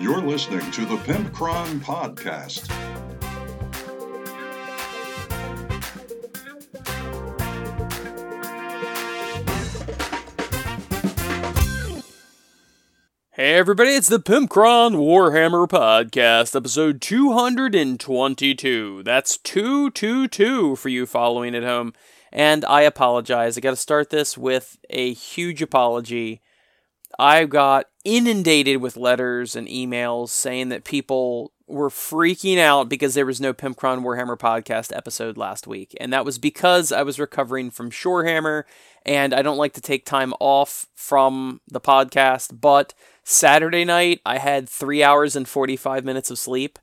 You're listening to the Pimpcron Podcast. Hey everybody, it's the Pimpcron Warhammer Podcast, episode 222. That's 222 for you following at home. And I apologize. I got to start this with a huge apology. I got inundated with letters and emails saying that people were freaking out because there was no Pimpcron Warhammer podcast episode last week. And that was because I was recovering from Shorehammer and I don't like to take time off from the podcast, but Saturday night, I had three hours and 45 minutes of sleep.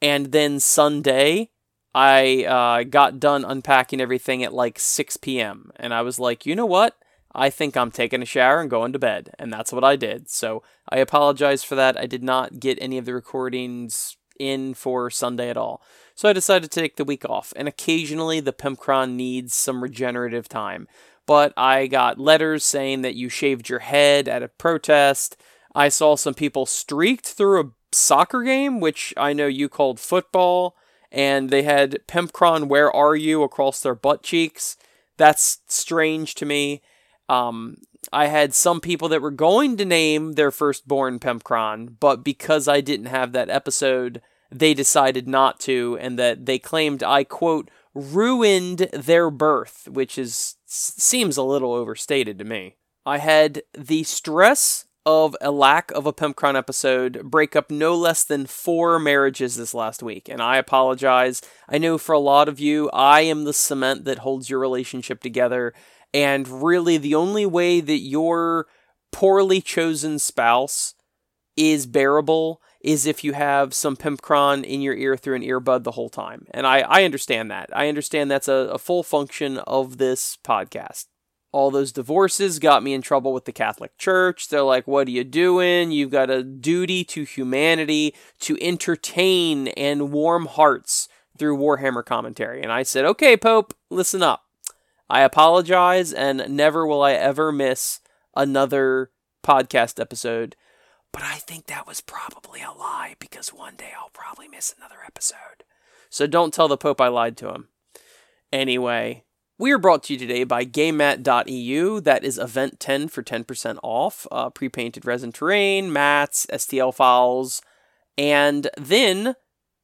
And then Sunday, I uh, got done unpacking everything at like 6 p.m. And I was like, you know what? I think I'm taking a shower and going to bed. And that's what I did. So I apologize for that. I did not get any of the recordings in for Sunday at all. So I decided to take the week off. And occasionally the Pimpcron needs some regenerative time. But I got letters saying that you shaved your head at a protest I saw some people streaked through a soccer game, which I know you called football, and they had Pimpcron, where are you across their butt cheeks. That's strange to me. Um, I had some people that were going to name their firstborn Pimpcron, but because I didn't have that episode, they decided not to, and that they claimed I quote ruined their birth, which is seems a little overstated to me. I had the stress of a lack of a Pimpcron episode break up no less than four marriages this last week. And I apologize. I know for a lot of you, I am the cement that holds your relationship together. And really, the only way that your poorly chosen spouse is bearable is if you have some Pimpcron in your ear through an earbud the whole time. And I, I understand that. I understand that's a, a full function of this podcast all those divorces got me in trouble with the Catholic Church. They're like, what are you doing? You've got a duty to humanity to entertain and warm hearts through Warhammer commentary. And I said, okay, Pope, listen up. I apologize, and never will I ever miss another podcast episode. But I think that was probably a lie because one day I'll probably miss another episode. So don't tell the Pope I lied to him. Anyway, we are brought to you today by GameMat.eu. That is event 10 for 10% off. Uh, Pre painted resin terrain, mats, STL files, and then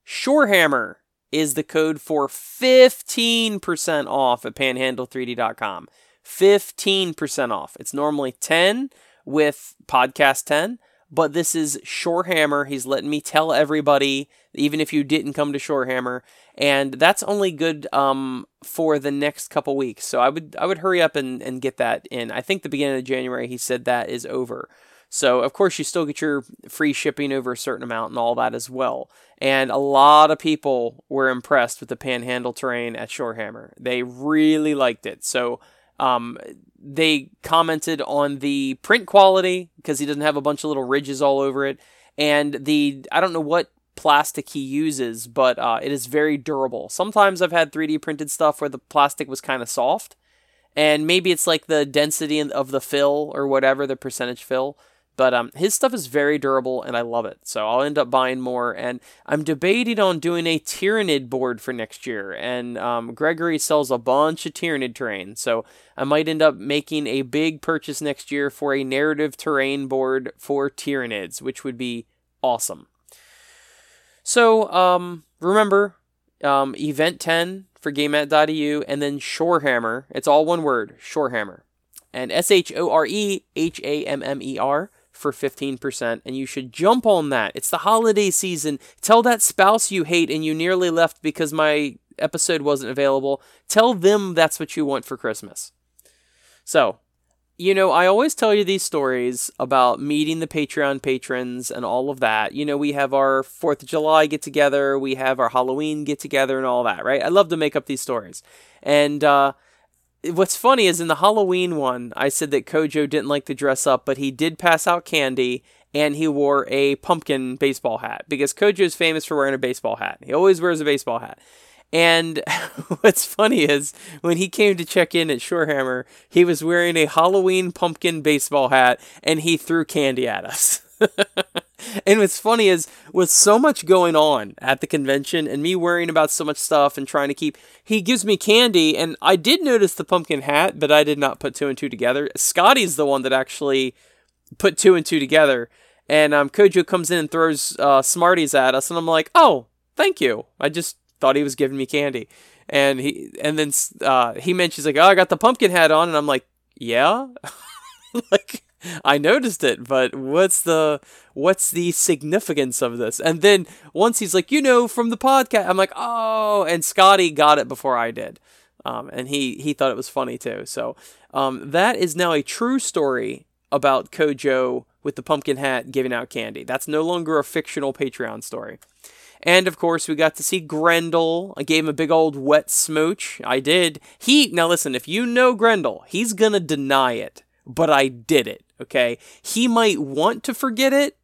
Shorehammer is the code for 15% off at panhandle3d.com. 15% off. It's normally 10 with podcast 10, but this is Shorehammer. He's letting me tell everybody, even if you didn't come to Shorehammer, and that's only good um, for the next couple weeks. So I would I would hurry up and, and get that in. I think the beginning of January he said that is over. So of course you still get your free shipping over a certain amount and all that as well. And a lot of people were impressed with the panhandle terrain at Shorehammer. They really liked it. So um, they commented on the print quality because he doesn't have a bunch of little ridges all over it. And the I don't know what plastic he uses, but uh, it is very durable. Sometimes I've had 3D printed stuff where the plastic was kind of soft, and maybe it's like the density of the fill or whatever, the percentage fill. But um, his stuff is very durable, and I love it. So I'll end up buying more. And I'm debating on doing a Tyranid board for next year. And um, Gregory sells a bunch of Tyranid terrain, so I might end up making a big purchase next year for a narrative terrain board for Tyranids, which would be awesome. So um, remember, um, Event 10 for GameMat.eu, and then Shorehammer. It's all one word, Shorehammer. And S H O R E H A M M E R for 15%. And you should jump on that. It's the holiday season. Tell that spouse you hate and you nearly left because my episode wasn't available. Tell them that's what you want for Christmas. So, you know, I always tell you these stories about meeting the Patreon patrons and all of that. You know, we have our 4th of July get together, we have our Halloween get together and all that, right? I love to make up these stories. And uh, what's funny is in the Halloween one, I said that Kojo didn't like to dress up, but he did pass out candy and he wore a pumpkin baseball hat because Kojo is famous for wearing a baseball hat. He always wears a baseball hat. And what's funny is when he came to check in at Shorehammer, he was wearing a Halloween pumpkin baseball hat and he threw candy at us. And what's funny is with so much going on at the convention and me worrying about so much stuff and trying to keep, he gives me candy. And I did notice the pumpkin hat, but I did not put two and two together. Scotty's the one that actually put two and two together. And um, Kojo comes in and throws uh, Smarties at us, and I'm like, oh, thank you. I just thought he was giving me candy. And he and then uh, he mentions like, oh, I got the pumpkin hat on, and I'm like, yeah, like I noticed it, but what's the what's the significance of this? And then once he's like, you know, from the podcast, I'm like, oh, and Scotty got it before I did, um, and he he thought it was funny too. So um, that is now a true story about Kojo with the pumpkin hat giving out candy. That's no longer a fictional Patreon story. And of course, we got to see Grendel. I gave him a big old wet smooch. I did. He, now listen, if you know Grendel, he's gonna deny it, but I did it, okay? He might want to forget it,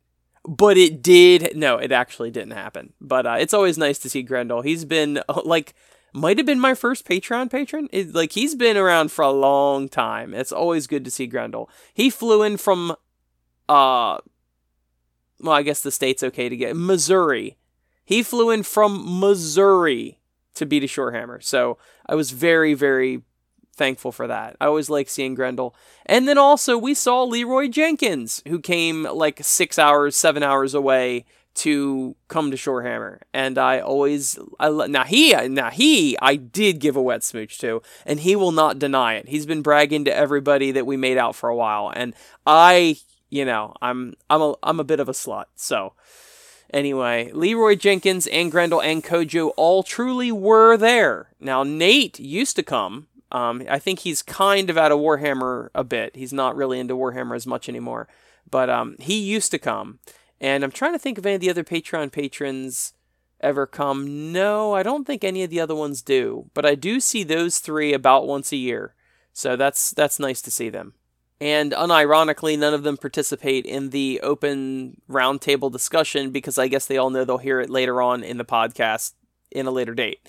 but it did. No, it actually didn't happen. But uh, it's always nice to see Grendel. He's been, like, might have been my first Patreon patron. It, like, he's been around for a long time. It's always good to see Grendel. He flew in from, uh, well, I guess the state's okay to get Missouri he flew in from Missouri to beat a Shorehammer. So I was very, very thankful for that. I always like seeing Grendel. And then also we saw Leroy Jenkins, who came like six hours, seven hours away to come to Shorehammer. And I always, I now he, now he, I did give a wet smooch to, and he will not deny it. He's been bragging to everybody that we made out for a while, and I, you know, I'm, I'm a, I'm a bit of a slut, so. Anyway, Leroy Jenkins and Grendel and Kojo all truly were there. Now, Nate used to come. Um, I think he's kind of out of Warhammer a bit. He's not really into Warhammer as much anymore. But um, he used to come. And I'm trying to think of any of the other Patreon patrons ever come. No, I don't think any of the other ones do. But I do see those three about once a year. So that's that's nice to see them. And unironically, none of them participate in the open roundtable discussion because I guess they all know they'll hear it later on in the podcast in a later date.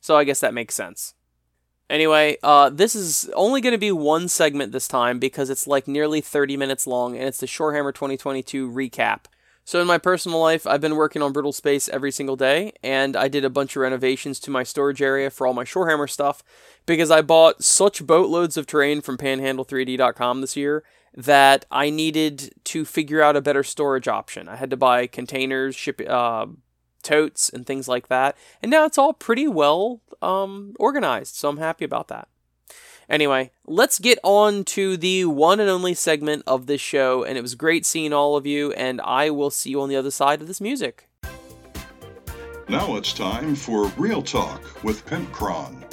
So I guess that makes sense. Anyway, uh, this is only going to be one segment this time because it's like nearly 30 minutes long and it's the Shorehammer 2022 recap. So, in my personal life, I've been working on Brutal Space every single day, and I did a bunch of renovations to my storage area for all my Shorehammer stuff because I bought such boatloads of terrain from panhandle3d.com this year that I needed to figure out a better storage option. I had to buy containers, ship, uh, totes, and things like that, and now it's all pretty well um, organized, so I'm happy about that. Anyway, let's get on to the one and only segment of this show, and it was great seeing all of you, and I will see you on the other side of this music. Now it's time for Real Talk with Pimpcron.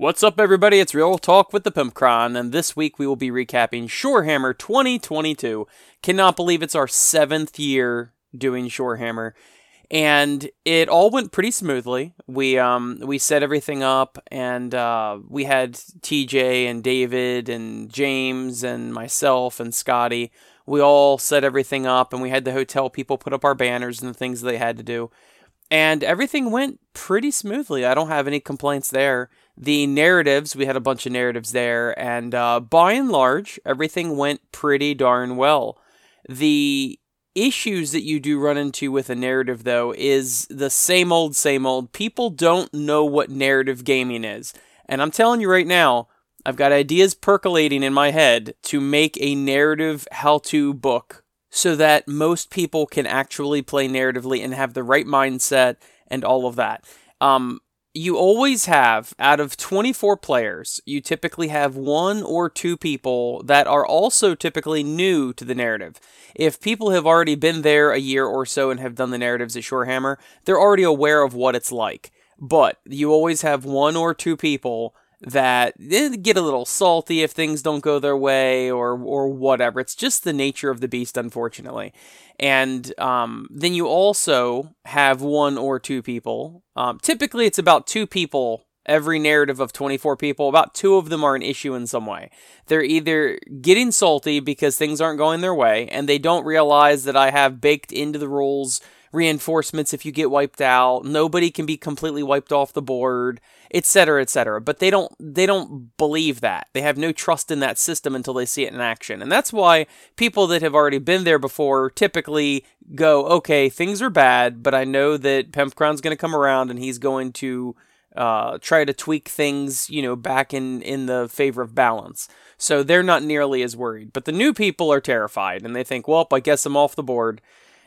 What's up, everybody? It's Real Talk with the Pimpcron, and this week we will be recapping Shorehammer 2022. Cannot believe it's our seventh year doing Shorehammer and it all went pretty smoothly. We um we set everything up, and uh, we had TJ and David and James and myself and Scotty. We all set everything up, and we had the hotel people put up our banners and the things they had to do, and everything went pretty smoothly. I don't have any complaints there. The narratives, we had a bunch of narratives there, and uh, by and large, everything went pretty darn well. The issues that you do run into with a narrative, though, is the same old, same old. People don't know what narrative gaming is. And I'm telling you right now, I've got ideas percolating in my head to make a narrative how to book so that most people can actually play narratively and have the right mindset and all of that. Um, you always have, out of 24 players, you typically have one or two people that are also typically new to the narrative. If people have already been there a year or so and have done the narratives at Shorehammer, they're already aware of what it's like. But you always have one or two people that get a little salty if things don't go their way or or whatever. It's just the nature of the beast, unfortunately. And um, then you also have one or two people. Um, typically, it's about two people every narrative of 24 people, about two of them are an issue in some way. They're either getting salty because things aren't going their way, and they don't realize that I have baked into the rules reinforcements if you get wiped out. Nobody can be completely wiped off the board, etc., etc. But they don't they don't believe that. They have no trust in that system until they see it in action. And that's why people that have already been there before typically go, "Okay, things are bad, but I know that Pimpcron's going to come around and he's going to uh, try to tweak things, you know, back in in the favor of balance." So they're not nearly as worried. But the new people are terrified and they think, "Well, I guess I'm off the board."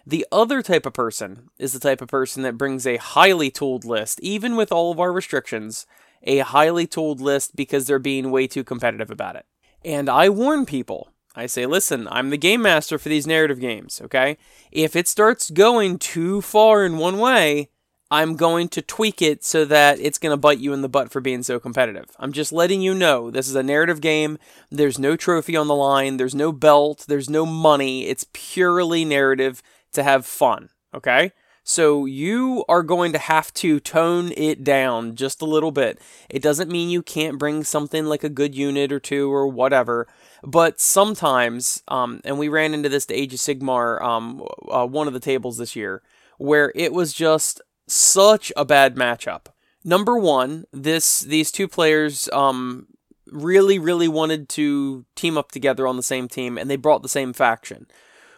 The other type of person is the type of person that brings a highly tooled list, even with all of our restrictions, a highly tooled list because they're being way too competitive about it. And I warn people. I say, listen, I'm the game master for these narrative games, okay? If it starts going too far in one way, I'm going to tweak it so that it's going to bite you in the butt for being so competitive. I'm just letting you know this is a narrative game. There's no trophy on the line, there's no belt, there's no money. It's purely narrative to have fun, okay? So you are going to have to tone it down just a little bit. It doesn't mean you can't bring something like a good unit or two or whatever, but sometimes, um, and we ran into this to Age of Sigmar, um, uh, one of the tables this year, where it was just such a bad matchup. Number one, this these two players um, really, really wanted to team up together on the same team, and they brought the same faction.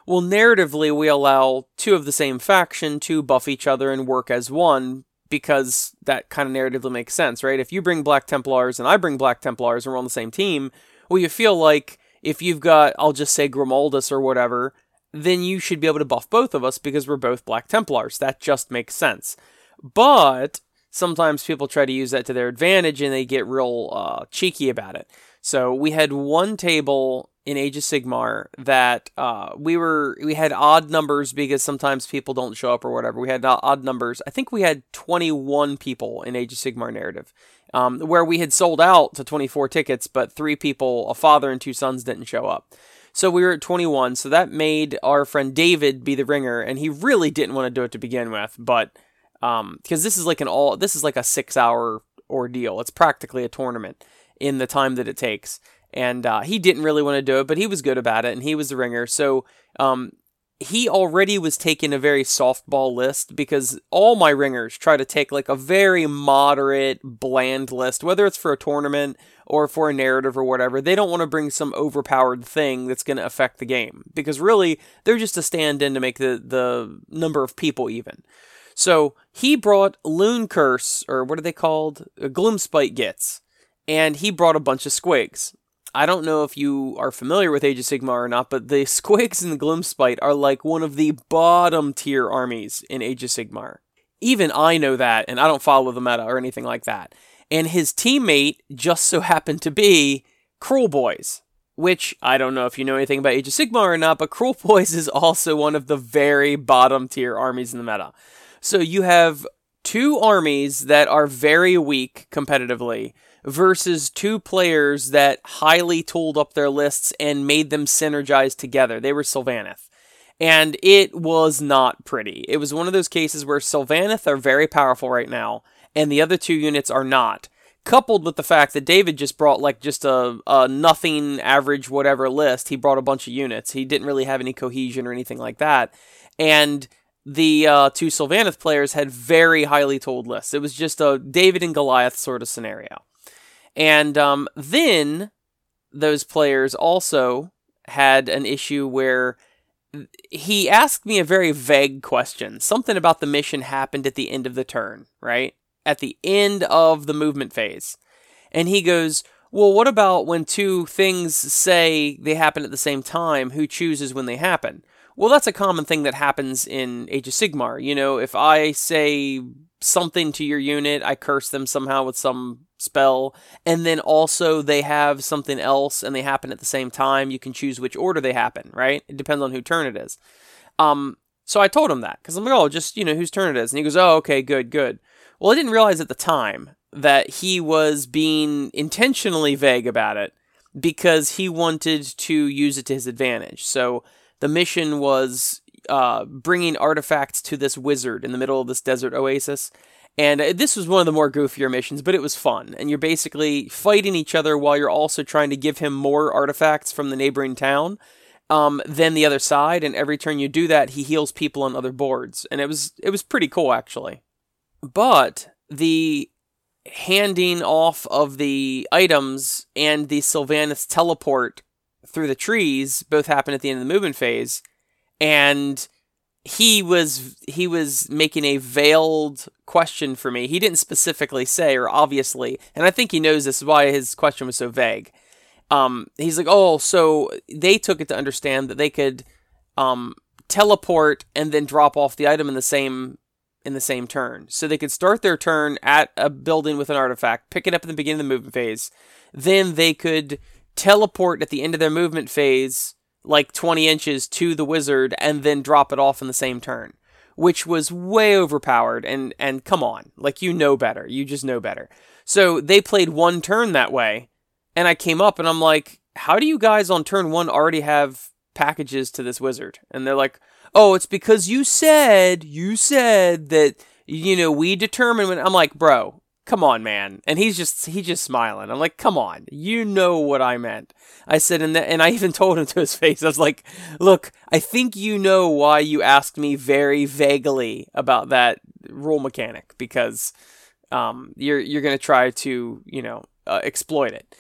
Well, narratively, we allow two of the same faction to buff each other and work as one because that kind of narratively makes sense, right? If you bring Black Templars and I bring Black Templars and we're on the same team, well, you feel like if you've got, I'll just say Grimaldus or whatever, then you should be able to buff both of us because we're both Black Templars. That just makes sense. But sometimes people try to use that to their advantage and they get real uh, cheeky about it. So we had one table in Age of Sigmar that uh, we were we had odd numbers because sometimes people don't show up or whatever. We had odd numbers. I think we had 21 people in Age of Sigmar narrative, um, where we had sold out to 24 tickets, but three people, a father and two sons, didn't show up. So we were at 21. So that made our friend David be the ringer, and he really didn't want to do it to begin with, but because um, this is like an all this is like a six hour ordeal. It's practically a tournament in the time that it takes and uh, he didn't really want to do it, but he was good about it, and he was the ringer. So um, he already was taking a very softball list because all my ringers try to take like a very moderate, bland list, whether it's for a tournament or for a narrative or whatever. They don't want to bring some overpowered thing that's going to affect the game because really they're just a stand in to make the, the number of people even. So he brought Loon Curse, or what are they called? Gloomspite Gitz. And he brought a bunch of squigs. I don't know if you are familiar with Age of Sigmar or not, but the Squigs and the Gloomspite are like one of the bottom tier armies in Age of Sigmar. Even I know that, and I don't follow the meta or anything like that. And his teammate just so happened to be Kruleboyz, which I don't know if you know anything about Age of Sigmar or not, but Cruel Boys is also one of the very bottom tier armies in the meta. So you have two armies that are very weak competitively versus two players that highly tooled up their lists and made them synergize together. They were Sylvaneth. And it was not pretty. It was one of those cases where Sylvaneth are very powerful right now, and the other two units are not. Coupled with the fact that David just brought like just a, a nothing average whatever list. He brought a bunch of units. He didn't really have any cohesion or anything like that. And the uh, two Sylvaneth players had very highly told lists. It was just a David and Goliath sort of scenario. And um, then those players also had an issue where he asked me a very vague question. Something about the mission happened at the end of the turn, right? At the end of the movement phase. And he goes, Well, what about when two things say they happen at the same time? Who chooses when they happen? Well, that's a common thing that happens in Age of Sigmar. You know, if I say something to your unit, I curse them somehow with some spell, and then also they have something else and they happen at the same time. You can choose which order they happen, right? It depends on who turn it is. Um, so I told him that because I'm like, oh, just you know whose turn it is, and he goes, oh, okay, good, good. Well, I didn't realize at the time that he was being intentionally vague about it because he wanted to use it to his advantage. So the mission was uh, bringing artifacts to this wizard in the middle of this desert oasis, and uh, this was one of the more goofier missions, but it was fun. And you're basically fighting each other while you're also trying to give him more artifacts from the neighboring town. um, then the other side, and every turn you do that, he heals people on other boards, and it was it was pretty cool actually. But the handing off of the items and the Sylvaneth teleport through the trees both happen at the end of the movement phase, and he was he was making a veiled question for me. He didn't specifically say or obviously, and I think he knows this is why his question was so vague. Um, he's like, oh, so they took it to understand that they could um, teleport and then drop off the item in the same in the same turn. So they could start their turn at a building with an artifact, pick it up in the beginning of the movement phase, then they could teleport at the end of their movement phase like 20 inches to the wizard and then drop it off in the same turn which was way overpowered and and come on like you know better you just know better. So they played one turn that way and i came up and i'm like how do you guys on turn 1 already have packages to this wizard? And they're like oh it's because you said you said that you know we determine when i'm like bro come on, man. And he's just he's just smiling. I'm like, come on, you know what I meant. I said, and and I even told him to his face. I was like, look, I think you know why you asked me very vaguely about that rule mechanic because um, you're you're gonna try to you know uh, exploit it.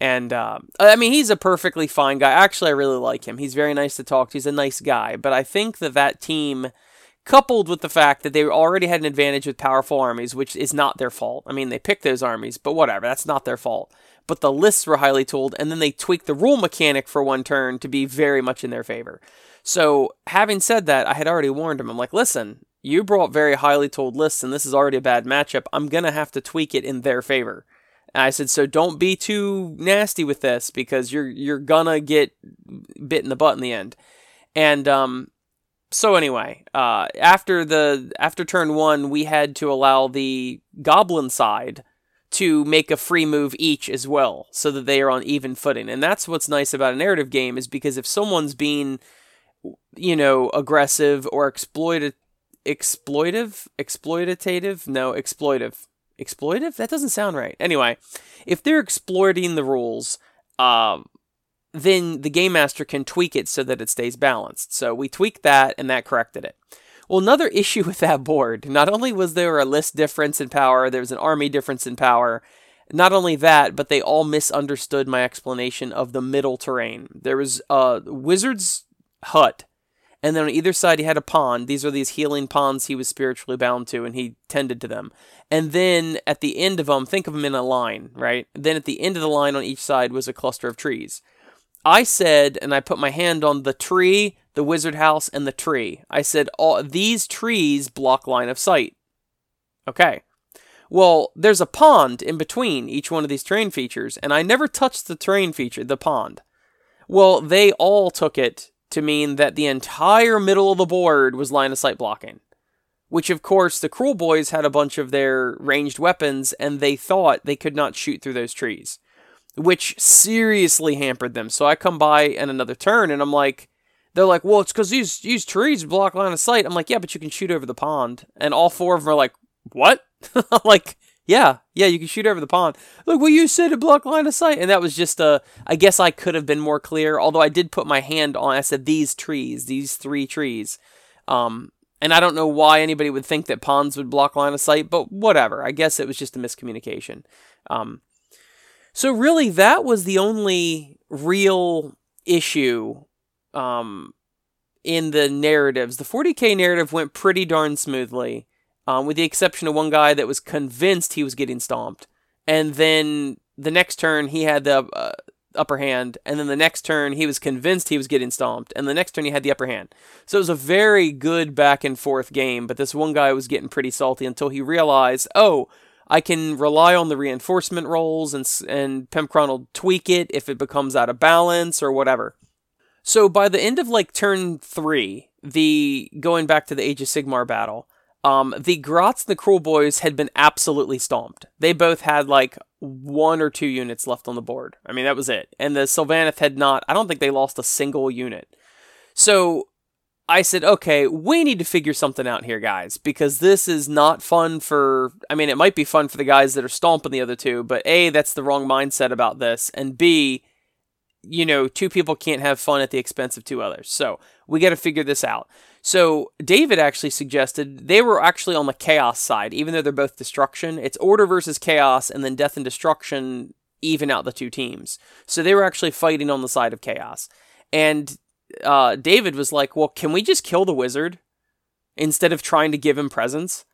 And uh, I mean, he's a perfectly fine guy. Actually, I really like him. He's very nice to talk to. He's a nice guy. But I think that that team coupled with the fact that they already had an advantage with powerful armies, which is not their fault. I mean, they picked those armies, but whatever, that's not their fault. But the lists were highly tooled, and then they tweaked the rule mechanic for one turn to be very much in their favor. So, having said that, I had already warned him. I'm like, listen, you brought very highly tooled lists, and this is already a bad matchup. I'm going to have to tweak it in their favor. And I said, so don't be too nasty with this because you're you're gonna get bit in the butt in the end. And um, so anyway, uh, after the after turn one, we had to allow the goblin side to make a free move each as well, so that they are on even footing. And that's what's nice about a narrative game is because if someone's being, you know, aggressive or exploited, exploitive, exploitative, no, exploitive, exploitive. That doesn't sound right. Anyway, if they're exploiting the rules, uh, then the game master can tweak it so that it stays balanced. So we tweaked that and that corrected it. Well, another issue with that board, not only was there a list difference in power, there was an army difference in power. Not only that, but they all misunderstood my explanation of the middle terrain. There was a wizard's hut, and then on either side he had a pond. These are these healing ponds he was spiritually bound to, and he tended to them. And then at the end of them, think of them in a line, right? Then at the end of the line on each side was a cluster of trees. I said, and I put my hand on the tree, the wizard house, and the tree. I said, all these trees block line of sight. Okay. Well, there's a pond in between each one of these terrain features, and I never touched the terrain feature, the pond. Well, they all took it to mean that the entire middle of the board was line of sight blocking. Which, of course, the Kruleboyz had a bunch of their ranged weapons, and they thought they could not shoot through those trees which seriously hampered them. So I come by in another turn and I'm like, they're like, well, it's because these these trees block line of sight. I'm like, yeah, but you can shoot over the pond. And all four of them are like, what? Like, yeah, yeah, you can shoot over the pond. Like, well, you said it block line of sight, and that was just a. I guess I could have been more clear. Although I did put my hand on. I said these trees, these three trees. Um, and I don't know why anybody would think that ponds would block line of sight, but whatever. I guess it was just a miscommunication. Um, so really, that was the only real issue um, in the narratives. The 40k narrative went pretty darn smoothly, um, with the exception of one guy that was convinced he was getting stomped, and then the next turn he had the uh, upper hand, and then the next turn he was convinced he was getting stomped, and the next turn he had the upper hand. So it was a very good back and forth game, but this one guy was getting pretty salty until he realized, oh, I can rely on the reinforcement rolls and and Pimpcron will tweak it if it becomes out of balance or whatever. So by the end of like turn three, the going back to the Age of Sigmar battle, um, the Grots and the Kruleboyz had been absolutely stomped. They both had like one or two units left on the board. I mean, that was it. And the Sylvaneth had not, I don't think they lost a single unit. So I said, okay, we need to figure something out here, guys, because this is not fun for. I mean, it might be fun for the guys that are stomping the other two, but A, that's the wrong mindset about this, and B, you know, two people can't have fun at the expense of two others. So we got to figure this out. So David actually suggested they were actually on the chaos side, even though they're both destruction. It's order versus chaos, and then death and destruction even out the two teams. So they were actually fighting on the side of chaos. And uh, David was like, "Well, can we just kill the wizard instead of trying to give him presents?"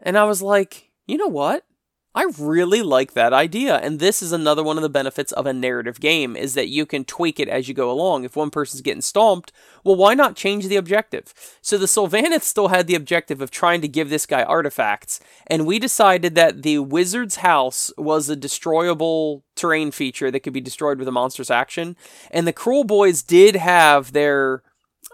And I was like, "You know what? I really like that idea. And this is another one of the benefits of a narrative game is that you can tweak it as you go along. If one person's getting stomped, well, why not change the objective? So the Sylvaneth still had the objective of trying to give this guy artifacts, and we decided that the wizard's house was a destroyable terrain feature that could be destroyed with a monster's action. And the Kruleboyz did have their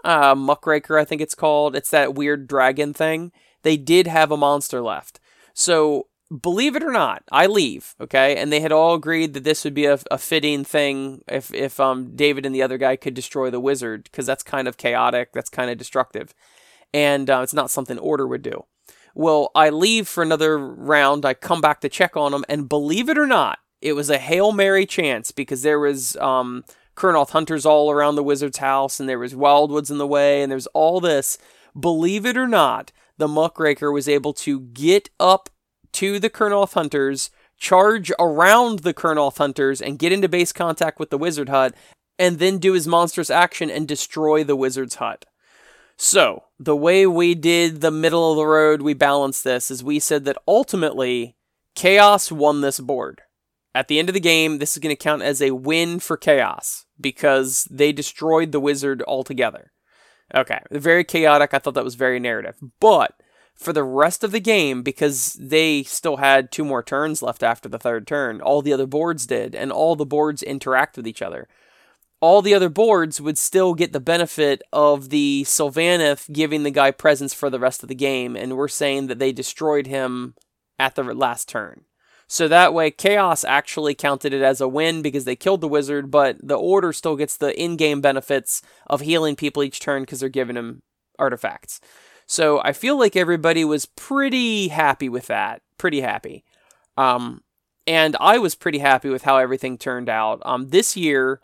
uh, muckraker, I think it's called. It's that weird dragon thing. They did have a monster left. So believe it or not, I leave, okay? And they had all agreed that this would be a, a fitting thing if, if um, David and the other guy could destroy the wizard, because that's kind of chaotic, that's kind of destructive. And uh, it's not something Order would do. Well, I leave for another round, I come back to check on them, and believe it or not, it was a Hail Mary chance because there was um, Kurnoth hunters all around the wizard's house, and there was wildwoods in the way, and there's all this. Believe it or not, the muckraker was able to get up to the Kurnoth Hunters, charge around the Kurnoth Hunters, and get into base contact with the Wizard Hut, and then do his monstrous action and destroy the Wizard's Hut. So, the way we did the middle of the road, we balanced this, is we said that ultimately, Chaos won this board. At the end of the game, this is going to count as a win for Chaos because they destroyed the wizard altogether. Okay, very chaotic. I thought that was very narrative. But for the rest of the game because they still had two more turns left after the third turn. All the other boards did, and all the boards interact with each other. All the other boards would still get the benefit of the Sylvaneth giving the guy presents for the rest of the game, and we're saying that they destroyed him at the last turn. So that way, Chaos actually counted it as a win because they killed the wizard, but the Order still gets the in game benefits of healing people each turn because they're giving him artifacts. So I feel like everybody was pretty happy with that. Pretty happy. Um, and I was pretty happy with how everything turned out. Um, this year,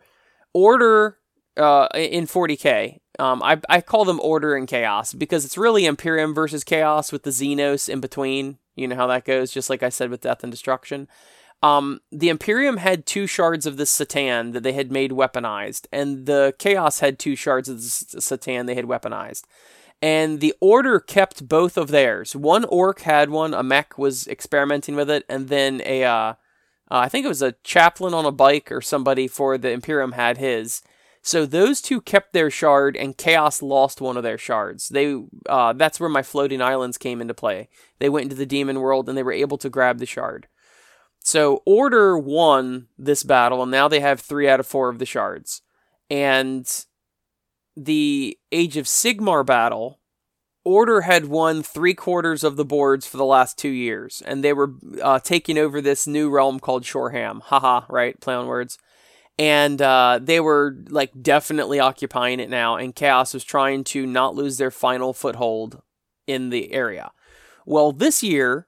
Order uh, in 40k, um, I, I call them Order and Chaos because it's really Imperium versus Chaos with the Xenos in between. You know how that goes, just like I said with Death and Destruction. Um, the Imperium had two shards of the C'tan that they had made weaponized, and the Chaos had two shards of the C'tan they had weaponized and the order kept both of theirs. One orc had one, a mech was experimenting with it, and then a, uh, uh, I think it was a chaplain on a bike or somebody for the Imperium had his. So those two kept their shard, and Chaos lost one of their shards. They, uh, that's where my floating islands came into play. They went into the demon world, and they were able to grab the shard. So Order won this battle, and now they have three out of four of the shards. And the Age of Sigmar battle, Order had won three quarters of the boards for the last two years, and they were uh, taking over this new realm called Shoreham. Haha, right? Play on words. And uh, they were like definitely occupying it now, and Chaos was trying to not lose their final foothold in the area. Well, this year,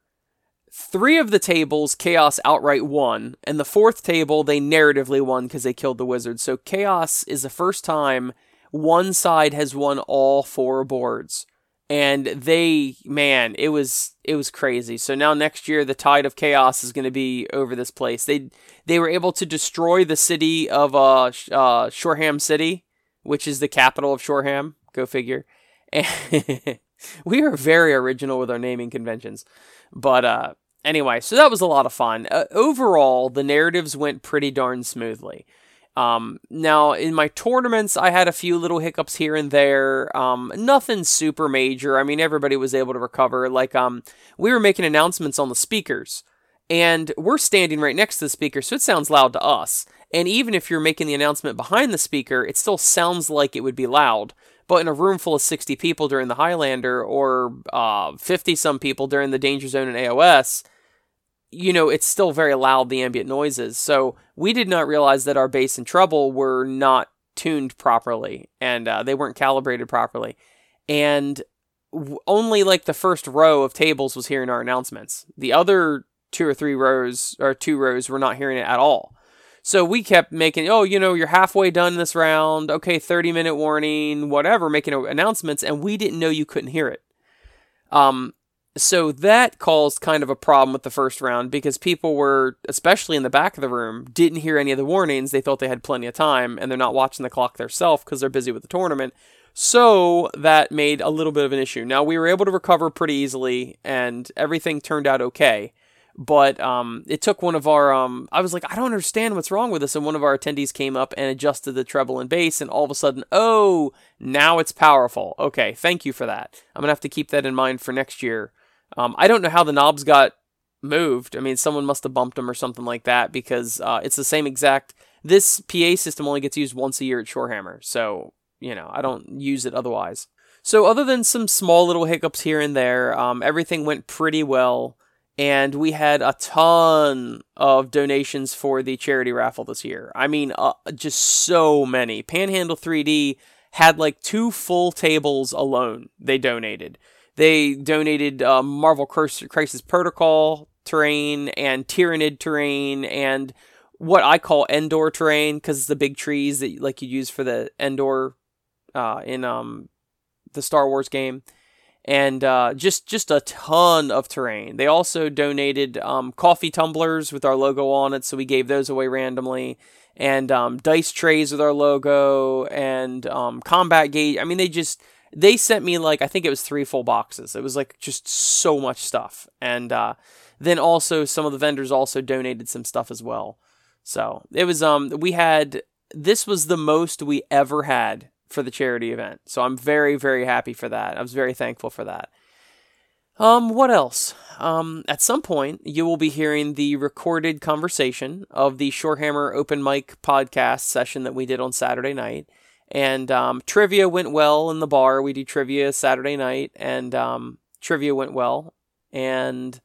three of the tables Chaos outright won, and the fourth table they narratively won because they killed the wizard. So Chaos is the first time one side has won all four boards. And they man it was it was crazy. So now next year the tide of chaos is going to be over this place. They they were able to destroy the city of uh, uh shoreham city which is the capital of shoreham. Go figure. And we are very original with our naming conventions. But uh anyway so that was a lot of fun. Uh, overall the narratives went pretty darn smoothly um, now, in my tournaments, I had a few little hiccups here and there. Um, nothing super major. I mean, everybody was able to recover. Like, um, we were making announcements on the speakers, and we're standing right next to the speaker, so it sounds loud to us. And even if you're making the announcement behind the speaker, it still sounds like it would be loud. But in a room full of 60 people during the Highlander or 50 uh, some people during the Danger Zone and AOS, you know, it's still very loud, the ambient noises. So we did not realize that our bass and treble were not tuned properly and uh, they weren't calibrated properly. And w- only like the first row of tables was hearing our announcements. The other two or three rows or two rows were not hearing it at all. So we kept making, oh, you know, you're halfway done this round. Okay, 30 minute warning, whatever, making announcements, and we didn't know you couldn't hear it. Um, so that caused kind of a problem with the first round because people were, especially in the back of the room, didn't hear any of the warnings. They thought they had plenty of time and they're not watching the clock themselves because they're busy with the tournament. So that made a little bit of an issue. Now we were able to recover pretty easily and everything turned out okay. But um, it took one of our, um, I was like, I don't understand what's wrong with this. And one of our attendees came up and adjusted the treble and bass, and all of a sudden, oh, now it's powerful. Okay, thank you for that. I'm going to have to keep that in mind for next year um, I don't know how the knobs got moved. I mean, someone must have bumped them or something like that because uh, it's the same exact. This PA system only gets used once a year at Shorehammer, so you know I don't use it otherwise. So other than some small little hiccups here and there, um, everything went pretty well, and we had a ton of donations for the charity raffle this year. I mean, uh, just so many. Panhandle 3D had like two full tables alone. They donated. They donated uh, Marvel Crisis Protocol terrain and Tyranid terrain and what I call Endor terrain because it's the big trees that like you use for the Endor uh, in um, the Star Wars game, and uh, just just a ton of terrain. They also donated um, coffee tumblers with our logo on it, so we gave those away randomly, and um, dice trays with our logo and um, combat gate. I mean, they just they sent me like I think it was three full boxes. It was like just so much stuff, and uh, then also some of the vendors also donated some stuff as well. So it was um we had this was the most we ever had for the charity event. So I'm very very happy for that. I was very thankful for that. Um, what else? Um, at some point, you will be hearing the recorded conversation of the Shorehammer open mic podcast session that we did on Saturday night. And um, trivia went well in the bar. We do trivia Saturday night, and um, trivia went well. And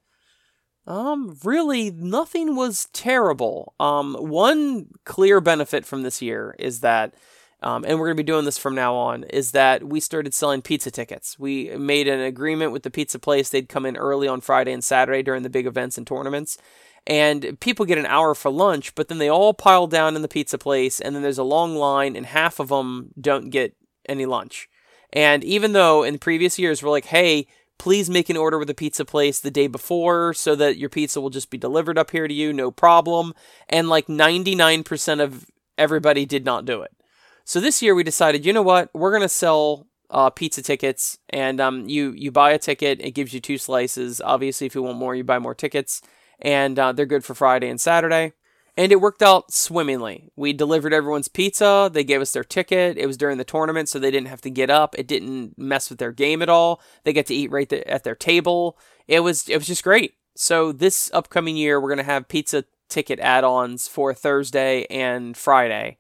um, really, nothing was terrible. Um, one clear benefit from this year is that, um, and we're going to be doing this from now on, is that we started selling pizza tickets. We made an agreement with the pizza place. They'd come in early on Friday and Saturday during the big events and tournaments and people get an hour for lunch, but then they all pile down in the pizza place, and then there's a long line, and half of them don't get any lunch. And even though in previous years we're like, hey, please make an order with the pizza place the day before so that your pizza will just be delivered up here to you, no problem. And like 99% of everybody did not do it. So this year we decided, you know what, we're gonna sell uh, pizza tickets, and um, you you buy a ticket, it gives you two slices. Obviously, if you want more, you buy more tickets and uh, they're good for Friday and Saturday. And it worked out swimmingly. We delivered everyone's pizza. They gave us their ticket. It was during the tournament, so they didn't have to get up. It didn't mess with their game at all. They get to eat right at their table. It was it was just great. So this upcoming year, we're gonna have pizza ticket add-ons for Thursday and Friday,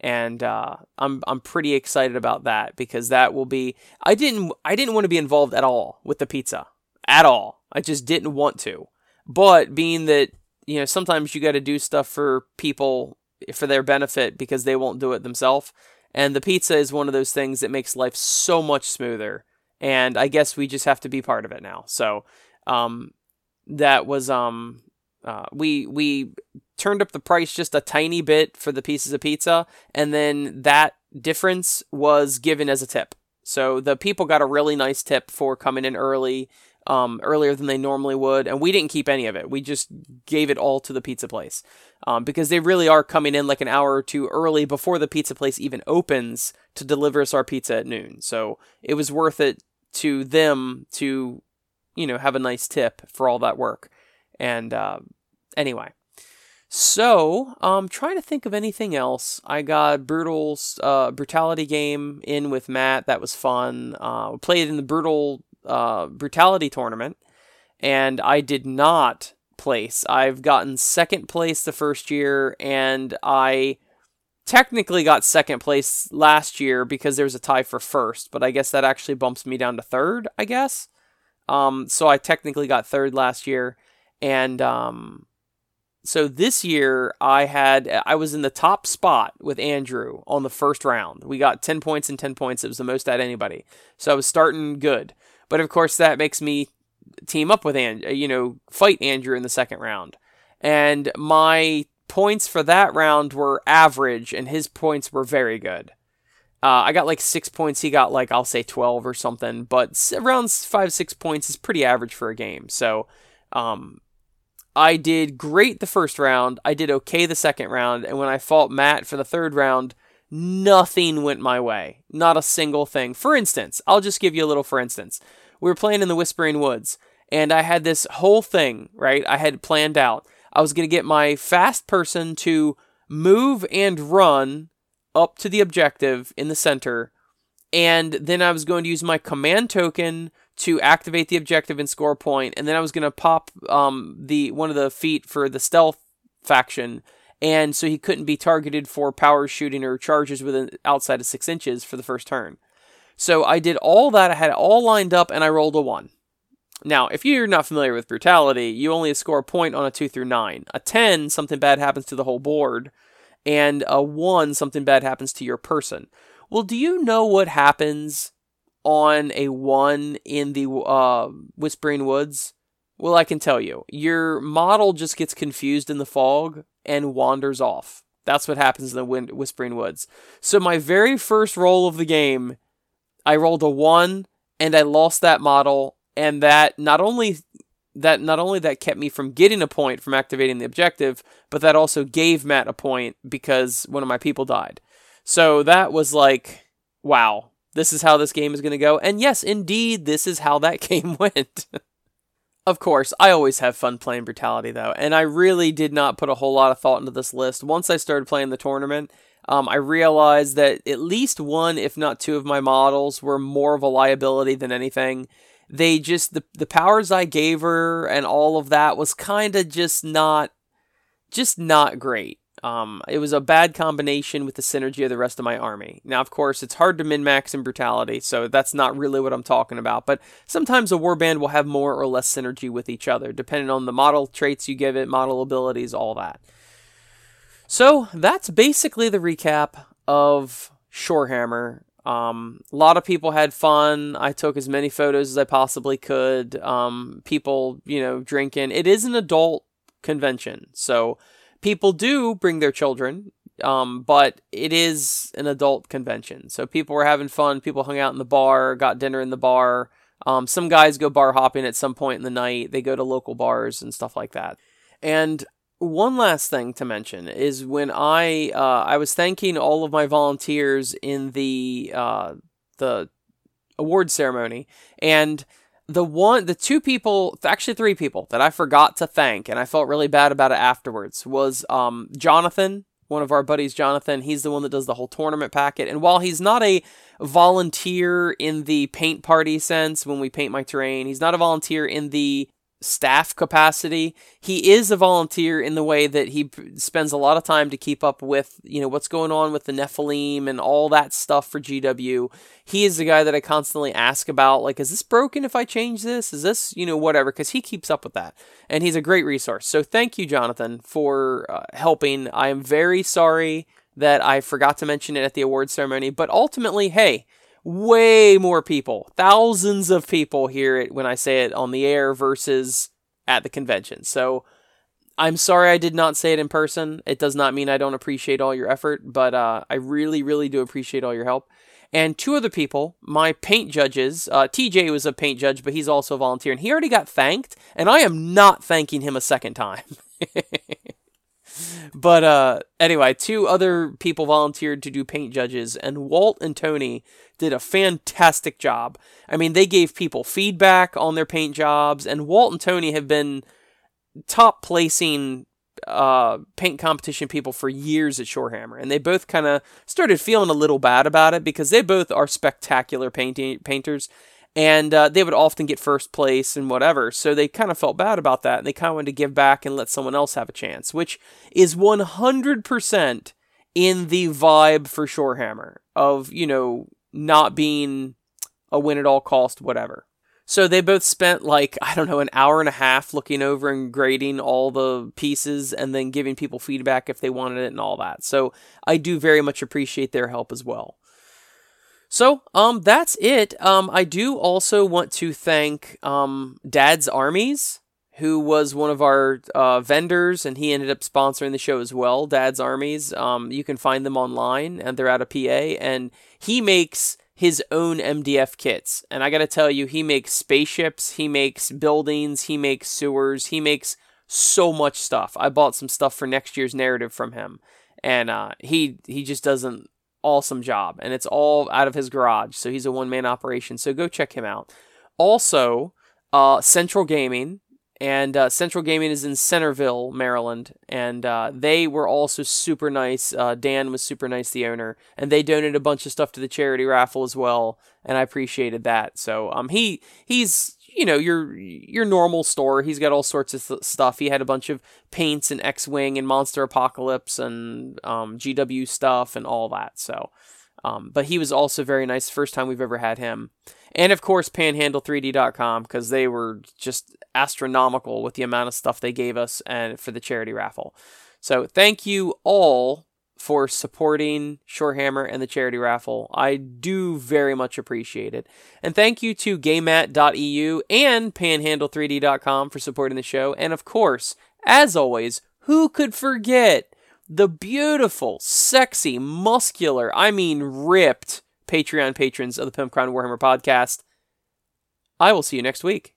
and uh, I'm I'm pretty excited about that because that will be. I didn't I didn't want to be involved at all with the pizza at all. I just didn't want to. But being that, you know, sometimes you got to do stuff for people for their benefit because they won't do it themselves. And the pizza is one of those things that makes life so much smoother. And I guess we just have to be part of it now. So, um, that was, um, uh, we, we turned up the price just a tiny bit for the pieces of pizza. And then that difference was given as a tip. So the people got a really nice tip for coming in early, um, earlier than they normally would, and we didn't keep any of it. We just gave it all to the pizza place um, because they really are coming in like an hour or two early before the pizza place even opens to deliver us our pizza at noon. So it was worth it to them to, you know, have a nice tip for all that work. And uh, anyway, so, um, trying to think of anything else. I got Brutal's uh, Brutality game in with Matt. That was fun. Uh, played in the Brutal uh, brutality tournament, and I did not place. I've gotten second place the first year, and I technically got second place last year because there was a tie for first, but I guess that actually bumps me down to third, I guess. Um, so I technically got third last year, and um, so this year I had I was in the top spot with Andrew on the first round. We got 10 points and 10 points. It was the most at anybody. So I was starting good. But of course, that makes me team up with and you know fight Andrew in the second round. And my points for that round were average, and his points were very good. Uh, I got like six points. He got like I'll say twelve or something, but around five six points is pretty average for a game. So, um, I did great the first round. I did okay the second round, and when I fought Matt for the third round, nothing went my way. Not a single thing. For instance, I'll just give you a little for instance. We were playing in the Whispering Woods, and I had this whole thing, right? I had planned out. I was going to get my fast person to move and run up to the objective in the center, and then I was going to use my command token to activate the objective and score point, and then I was going to pop um, the one of the feet for the stealth faction, and so he couldn't be targeted for power shooting or charges within outside of six inches for the first turn. So I did all that. I had it all lined up, and I rolled a one. Now, if you're not familiar with brutality, you only score a point on a 2 through 9. A 10, something bad happens to the whole board, and a 1, something bad happens to your person. Well, do you know what happens on a 1 in the uh, Whispering Woods? Well, I can tell you. Your model just gets confused in the fog and wanders off. That's what happens in the Wind- Whispering Woods. So, my very first roll of the game, I rolled a 1 and I lost that model and that not only that not only that kept me from getting a point from activating the objective, but that also gave Matt a point because one of my people died. So that was like, wow, this is how this game is going to go. And yes, indeed, this is how that game went. Of course, I always have fun playing Brutality though, and I really did not put a whole lot of thought into this list. Once I started playing the tournament, um, I realized that at least one, if not two, of my models were more of a liability than anything they just the the powers I gave her and all of that was kind of just not just not great. Um, it was a bad combination with the synergy of the rest of my army. Now, of course, it's hard to min max in brutality, so that's not really what I'm talking about. But sometimes a warband will have more or less synergy with each other, depending on the model traits you give it, model abilities, all that. So that's basically the recap of Shorehammer. Um, a lot of people had fun. I took as many photos as I possibly could. Um, people, you know, drinking. It is an adult convention, so people do bring their children. Um, but it is an adult convention, so people were having fun. People hung out in the bar, got dinner in the bar. Um, some guys go bar hopping at some point in the night. They go to local bars and stuff like that. And one last thing to mention is when I uh, I was thanking all of my volunteers in the uh, the award ceremony, and the one the two people actually three people that I forgot to thank, and I felt really bad about it afterwards was um, Jonathan. One of our buddies, Jonathan, he's the one that does the whole tournament packet. And while he's not a volunteer in the paint party sense, when we paint my terrain, he's not a volunteer in the staff capacity. He is a volunteer in the way that he spends a lot of time to keep up with, you know, what's going on with the Nephilim and all that stuff for GW. He is the guy that I constantly ask about, like, is this broken if I change this? Is this, you know, whatever, because he keeps up with that. And he's a great resource. So thank you, Jonathan, for uh, helping. I am very sorry that I forgot to mention it at the award ceremony, but ultimately, hey, way more people, thousands of people hear it when I say it on the air versus at the convention. So I'm sorry I did not say it in person. It does not mean I don't appreciate all your effort, but uh, I really, really do appreciate all your help. And two other people, my paint judges, uh, TJ was a paint judge, but he's also a volunteer, and he already got thanked, and I am not thanking him a second time. but uh, anyway, two other people volunteered to do paint judges, and Walt and Tony did a fantastic job. I mean, they gave people feedback on their paint jobs, and Walt and Tony have been top placing uh, paint competition people for years at Shorehammer, and they both kind of started feeling a little bad about it because they both are spectacular painting painters, and uh, they would often get first place and whatever. So they kind of felt bad about that, and they kind of wanted to give back and let someone else have a chance, which is 100% in the vibe for Shorehammer of you know not being a win at all cost, whatever. So they both spent like, I don't know, an hour and a half looking over and grading all the pieces and then giving people feedback if they wanted it and all that. So I do very much appreciate their help as well. So, um, that's it. Um, I do also want to thank, um, Dad's Armies, who was one of our uh, vendors, and he ended up sponsoring the show as well. Dad's Armies. Um, you can find them online, and they're out of PA. And he makes his own MDF kits. And I got to tell you, he makes spaceships, he makes buildings, he makes sewers, he makes so much stuff. I bought some stuff for next year's narrative from him, and uh, he he just does an awesome job, and it's all out of his garage. So he's a one man operation. So go check him out. Also, uh, Central Gaming. And uh, Central Gaming is in Centreville, Maryland, and uh, they were also super nice. Uh, Dan was super nice, the owner, and they donated a bunch of stuff to the charity raffle as well, and I appreciated that. So um, he he's you know your your normal store. He's got all sorts of th- stuff. He had a bunch of paints and X Wing and Monsterpocalypse and um, GW stuff and all that. So, um, but he was also very nice. First time we've ever had him and of course panhandle3d.com because they were just astronomical with the amount of stuff they gave us and for the charity raffle so thank you all for supporting shorehammer and the charity raffle i do very much appreciate it and thank you to gamemat.eu and panhandle3d.com for supporting the show and of course as always who could forget the beautiful sexy muscular i mean ripped Patreon patrons of the Pimp Crown Warhammer podcast. I will see you next week.